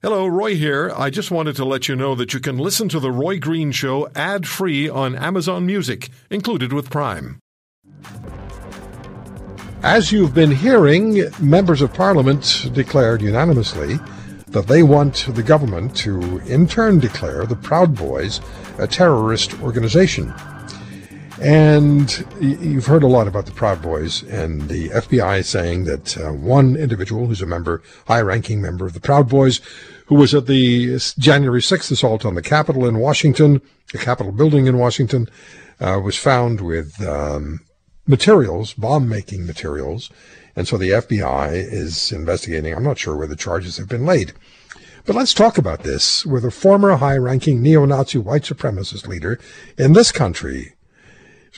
Hello, Roy here. I just wanted to let you know that you can listen to The Roy Green Show ad free on Amazon Music, included with Prime. As you've been hearing, members of parliament declared unanimously that they want the government to in turn declare the Proud Boys a terrorist organization. And you've heard a lot about the Proud Boys and the FBI saying that uh, one individual who's a member, high ranking member of the Proud Boys, who was at the January 6th assault on the Capitol in Washington, the Capitol building in Washington, uh, was found with um, materials, bomb making materials. And so the FBI is investigating. I'm not sure where the charges have been laid. But let's talk about this with a former high ranking neo Nazi white supremacist leader in this country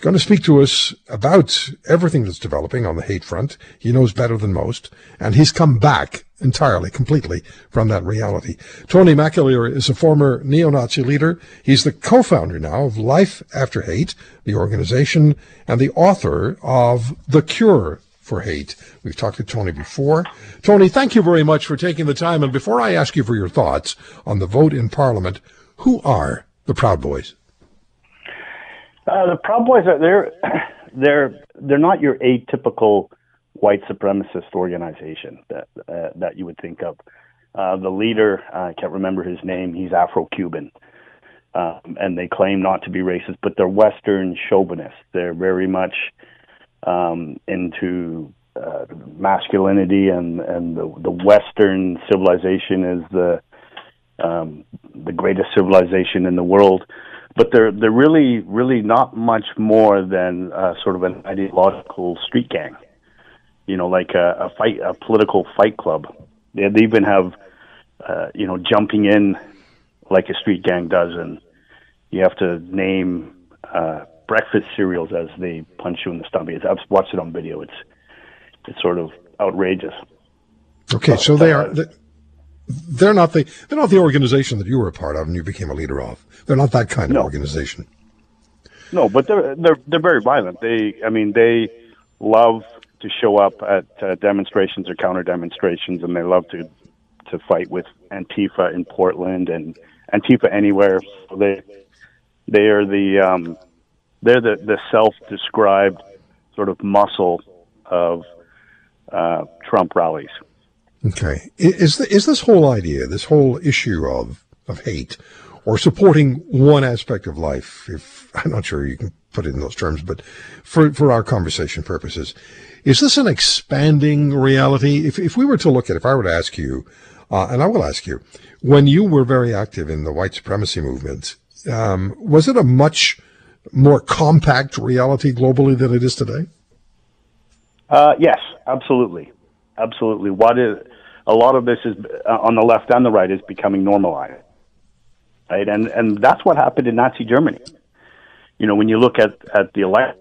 He's going to speak to us about everything that's developing on the hate front. He knows better than most, and he's come back entirely, completely from that reality. Tony McAleer is a former neo-Nazi leader. He's the co-founder now of Life After Hate, the organization, and the author of The Cure for Hate. We've talked to Tony before. Tony, thank you very much for taking the time. And before I ask you for your thoughts on the vote in Parliament, who are the Proud Boys? Uh, the Proud Boys are they're they're they're not your atypical white supremacist organization that uh, that you would think of. Uh, the leader, I can't remember his name. He's Afro-Cuban, um, and they claim not to be racist, but they're Western chauvinists. They're very much um, into uh, masculinity, and and the, the Western civilization is the um, the greatest civilization in the world but they're they're really really not much more than uh, sort of an ideological street gang. You know, like a, a fight, a political fight club. They, they even have, uh, you know, jumping in like a street gang does, and you have to name uh, breakfast cereals as they punch you in the stomach. I've watched it on video. It's it's sort of outrageous. Okay, so they are. They're not the they're not the organization that you were a part of and you became a leader of. They're not that kind of no. organization. No, but they're they're they're very violent. They, I mean, they love to show up at uh, demonstrations or counter demonstrations, and they love to to fight with Antifa in Portland and Antifa anywhere. So they they are the um, they're the the self described sort of muscle of uh, Trump rallies. Okay, is is this whole idea, this whole issue of of hate, or supporting one aspect of life? If I'm not sure you can put it in those terms, but for for our conversation purposes, is this an expanding reality? If if we were to look at, if I were to ask you, uh, and I will ask you, when you were very active in the white supremacy movement, um, was it a much more compact reality globally than it is today? Uh, yes, absolutely absolutely. What is a lot of this is uh, on the left and the right is becoming normalized, right? And and that's what happened in Nazi Germany. You know, when you look at at the election.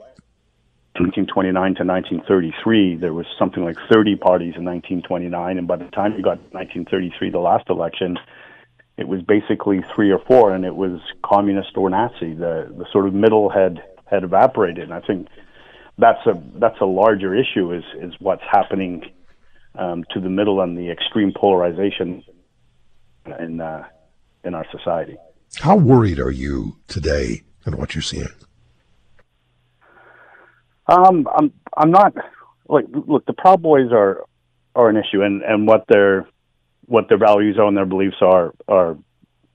1929 to 1933, there was something like 30 parties in 1929, and by the time you got 1933, the last election, it was basically three or four, and it was communist or Nazi. The the sort of middle had had evaporated, and I think that's a that's a larger issue. Is is what's happening um, to the middle and the extreme polarization in uh, in our society. How worried are you today and what you're seeing? Um, I'm I'm not like look the Proud Boys are are an issue and and what their what their values are and their beliefs are are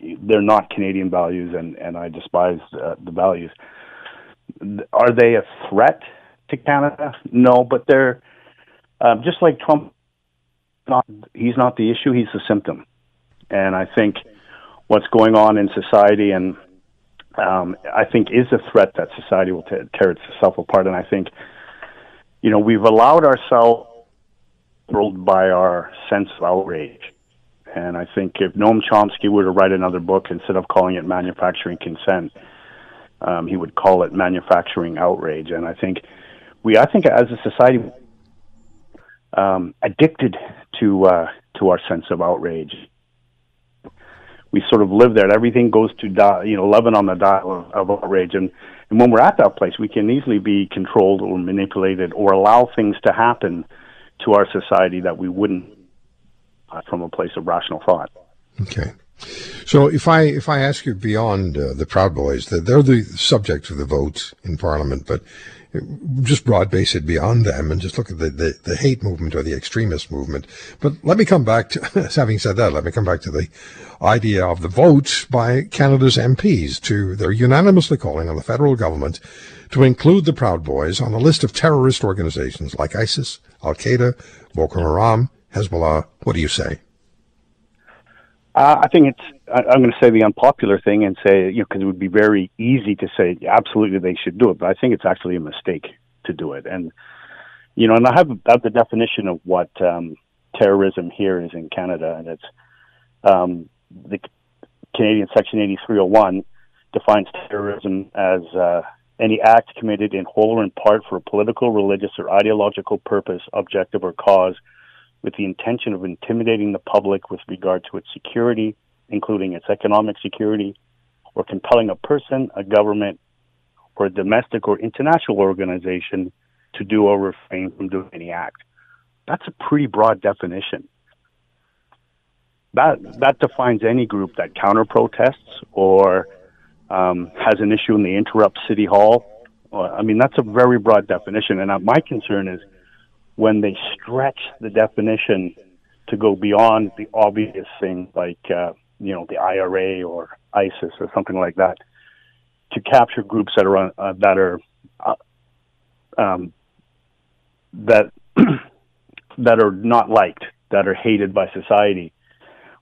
they're not Canadian values and and I despise uh, the values. Are they a threat to Canada? No, but they're um, just like Trump not he's not the issue; he's the symptom. And I think what's going on in society, and um, I think, is a threat that society will t- tear itself apart. And I think, you know, we've allowed ourselves ruled by our sense of outrage. And I think if Noam Chomsky were to write another book, instead of calling it manufacturing consent, um, he would call it manufacturing outrage. And I think we, I think, as a society, um, addicted to uh, to our sense of outrage. We sort of live there. Everything goes to you know eleven on the dial of, of outrage, and and when we're at that place, we can easily be controlled or manipulated or allow things to happen to our society that we wouldn't uh, from a place of rational thought. Okay. So if I if I ask you beyond uh, the Proud Boys, that they're the subject of the vote in Parliament, but just broad base it beyond them and just look at the, the, the hate movement or the extremist movement. But let me come back to, having said that, let me come back to the idea of the vote by Canada's MPs to, they're unanimously calling on the federal government to include the Proud Boys on a list of terrorist organizations like ISIS, Al Qaeda, Boko Haram, Hezbollah. What do you say? Uh, I think it's. I'm going to say the unpopular thing and say, you know, because it would be very easy to say absolutely they should do it, but I think it's actually a mistake to do it. And you know, and I have, have the definition of what um, terrorism here is in Canada, and it's um, the Canadian Section 8301 defines terrorism as uh, any act committed in whole or in part for a political, religious, or ideological purpose, objective, or cause with the intention of intimidating the public with regard to its security, including its economic security, or compelling a person, a government, or a domestic or international organization to do or refrain from doing any act. That's a pretty broad definition. That that defines any group that counter protests or um, has an issue and they interrupt city hall. I mean, that's a very broad definition. And my concern is when they stretch the definition to go beyond the obvious thing like uh, you know the IRA or ISIS or something like that to capture groups that are uh, that are uh, um, that that are not liked that are hated by society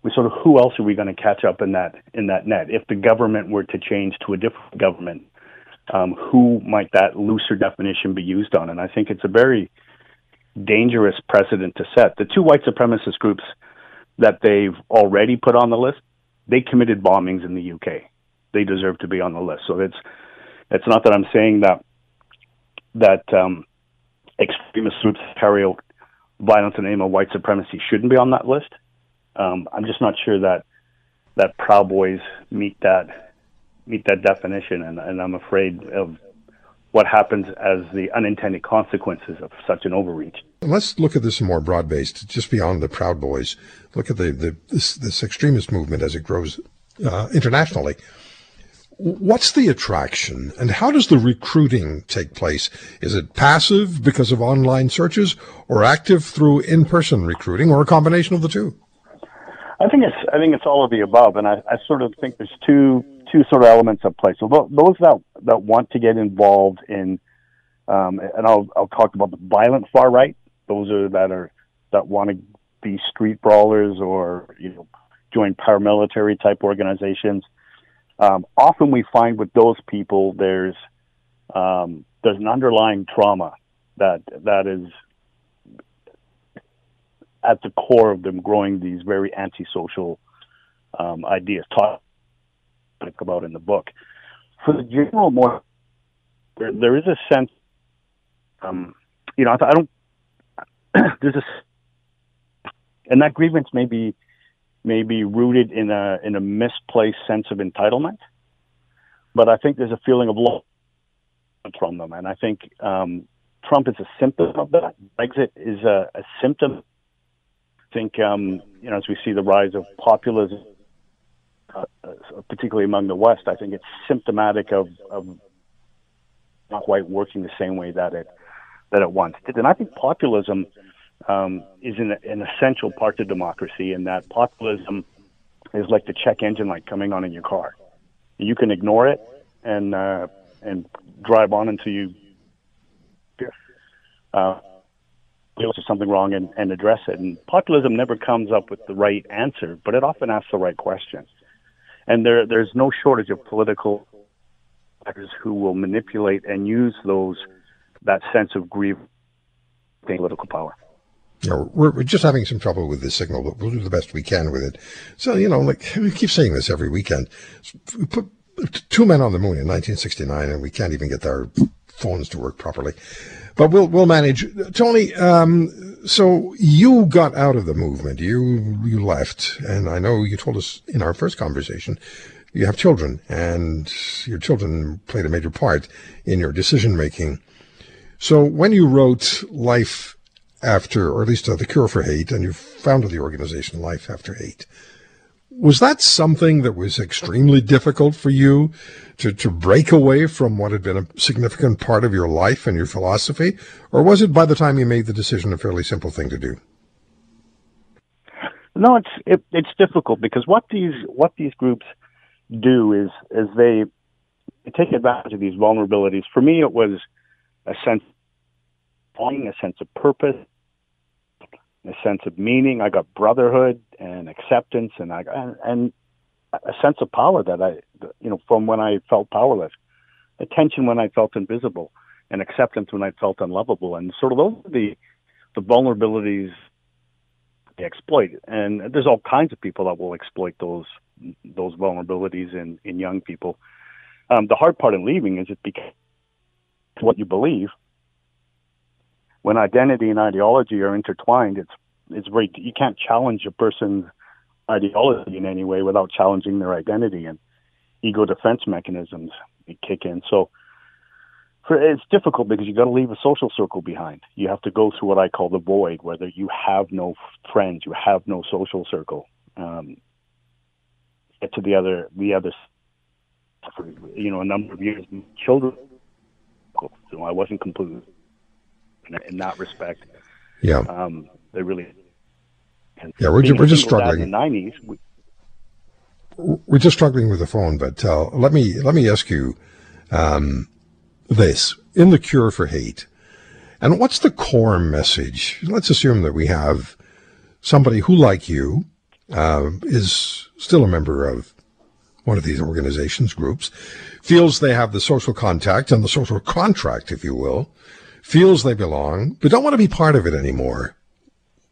we sort of who else are we going to catch up in that in that net if the government were to change to a different government um, who might that looser definition be used on and I think it's a very dangerous precedent to set. The two white supremacist groups that they've already put on the list, they committed bombings in the UK. They deserve to be on the list. So it's it's not that I'm saying that that um, extremist groups carry out violence in the name of white supremacy shouldn't be on that list. Um, I'm just not sure that that Proud Boys meet that meet that definition, and, and I'm afraid of what happens as the unintended consequences of such an overreach. Let's look at this more broad based, just beyond the Proud Boys. Look at the, the this, this extremist movement as it grows uh, internationally. What's the attraction and how does the recruiting take place? Is it passive because of online searches or active through in-person recruiting or a combination of the two? I think it's I think it's all of the above, and I, I sort of think there's two two sort of elements at play. So those that that want to get involved in, um, and I'll I'll talk about the violent far right. Those are that are that want to be street brawlers or you know join paramilitary type organizations. Um, often we find with those people there's um, there's an underlying trauma that that is at the core of them growing these very antisocial um, ideas. Talk about in the book. For the general, more there, there is a sense. Um, you know, I, I don't. there's a, and that grievance may be may be rooted in a in a misplaced sense of entitlement, but I think there's a feeling of loss from them, and I think um, Trump is a symptom of that. Brexit is a, a symptom. I think um, you know as we see the rise of populism uh, particularly among the West, I think it's symptomatic of, of not quite working the same way that it that it once did. And I think populism um, is an, an essential part of democracy, and that populism is like the check engine light coming on in your car. You can ignore it and uh, and drive on until you uh, there's something wrong and, and address it. And populism never comes up with the right answer, but it often asks the right questions and there there's no shortage of political actors who will manipulate and use those that sense of grief political power. Yeah, we're, we're just having some trouble with the signal, but we'll do the best we can with it. So, you know, like we keep saying this every weekend. We put two men on the moon in 1969, and we can't even get our phones to work properly. But we'll we'll manage. Tony, um, so you got out of the movement. You you left, and I know you told us in our first conversation you have children, and your children played a major part in your decision making. So when you wrote Life After, or at least uh, The Cure for Hate, and you founded the organization Life After Hate, Was that something that was extremely difficult for you to, to break away from what had been a significant part of your life and your philosophy? Or was it by the time you made the decision a fairly simple thing to do? No, it's it, it's difficult because what these what these groups do is is they, take advantage of these vulnerabilities. For me, it was a sense of a sense of purpose, a sense of meaning. I got brotherhood and acceptance, and I and, and a sense of power that I, you know, from when I felt powerless, attention when I felt invisible, and acceptance when I felt unlovable. And sort of those are the the vulnerabilities they exploit. And there's all kinds of people that will exploit those those vulnerabilities in in young people. Um, the hard part in leaving is it becomes what you believe. When identity and ideology are intertwined, it's it's very you can't challenge a person's ideology in any way without challenging their identity and ego defense mechanisms kick in. So for, it's difficult because you got to leave a social circle behind. You have to go through what I call the void, where you have no friends, you have no social circle. Um, get to the other, the other, for, you know, a number of years, children. So I wasn't completely in, in that respect. Yeah. Um, they really. Yeah, we're, we're just struggling. In the nineties. We, we're just struggling with the phone, but uh, let me let me ask you. Um, this in the cure for hate. And what's the core message? Let's assume that we have somebody who, like you, uh, is still a member of one of these organizations, groups, feels they have the social contact and the social contract, if you will, feels they belong, but don't want to be part of it anymore.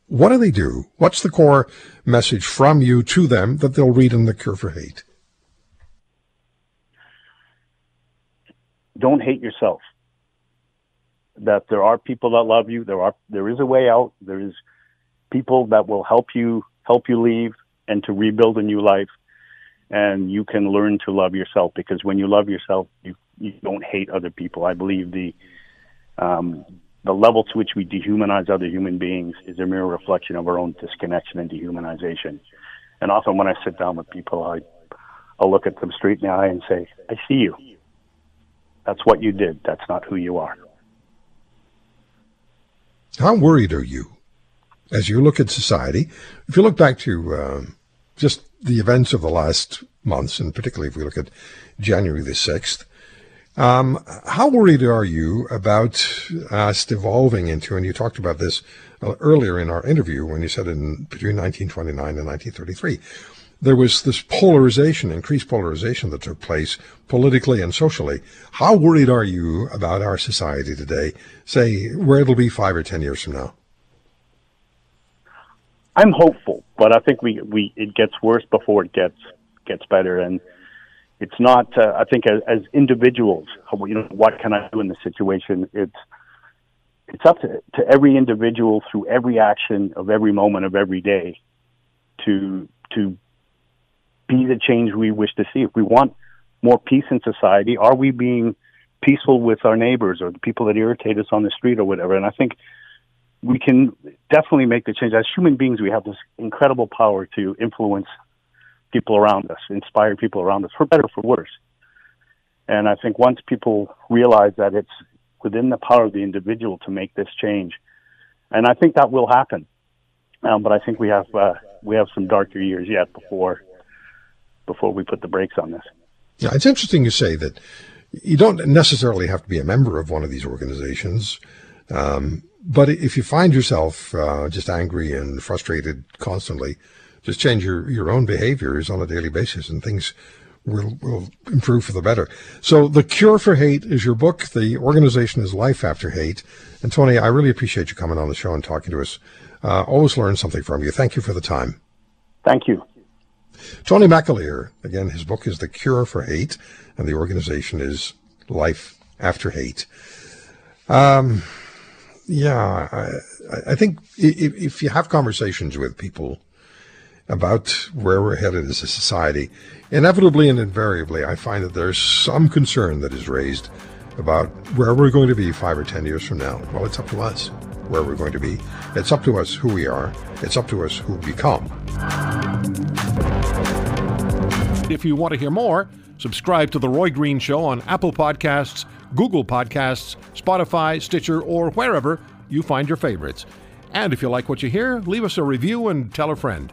What do they do? What's the core message from you to them that they'll read in the Cure for Hate? don't hate yourself. That there are people that love you. There are there is a way out. There is people that will help you help you leave and to rebuild a new life. And you can learn to love yourself because when you love yourself, you you don't hate other people. I believe the um, the level to which we dehumanize other human beings is a mere reflection of our own disconnection and dehumanization. And often when I sit down with people, I I'll look at them straight in the eye and say, "I see you." That's what you did. That's not who you are. How worried are you as you look at society? If you look back to uh, just the events of the last months, and particularly if we look at January the 6th, um, how worried are you about us devolving into, and you talked about this uh, earlier in our interview when you said in between 1929 and 1933, there was this polarization, increased polarization that took place politically and socially. How worried are you about our society today, say where it'll be five or ten years from now? I'm hopeful, but I think we, we it gets worse before it gets gets better, and it's not. Uh, I think as, as individuals, you know, what can I do in this situation? It's it's up to, to every individual through every action of every moment of every day to to be the change we wish to see. If we want more peace in society, are we being peaceful with our neighbors or the people that irritate us on the street or whatever? And I think we can definitely make the change. As human beings, we have this incredible power to influence people around us, inspire people around us, for better for worse. And I think once people realize that it's within the power of the individual to make this change, and I think that will happen. Um, but I think we have uh, we have some darker years yet before before we put the brakes on this. Yeah, it's interesting you say that you don't necessarily have to be a member of one of these organizations. Um, but if you find yourself uh, just angry and frustrated constantly, just change your, your own behaviors on a daily basis and things will, will improve for the better. So The Cure for Hate is your book. The organization is Life After Hate. And Tony, I really appreciate you coming on the show and talking to us. Uh, always learn something from you. Thank you for the time. Thank you. Tony McAleer, again, his book is The Cure for Hate, and the organization is Life After Hate. Um, yeah, I, I think if, if, you have conversations with people about where we're headed as a society, inevitably and invariably, I find that there's some concern that is raised about where we're going to be five or ten years from now. Well, it's up to us where we're going to be. It's up to us who we are. It's up to us who we become. If you want to hear more, subscribe to The Roy Green Show on Apple Podcasts, Google Podcasts, Spotify, Stitcher, or wherever you find your favorites. And if you like what you hear, leave us a review and tell a friend.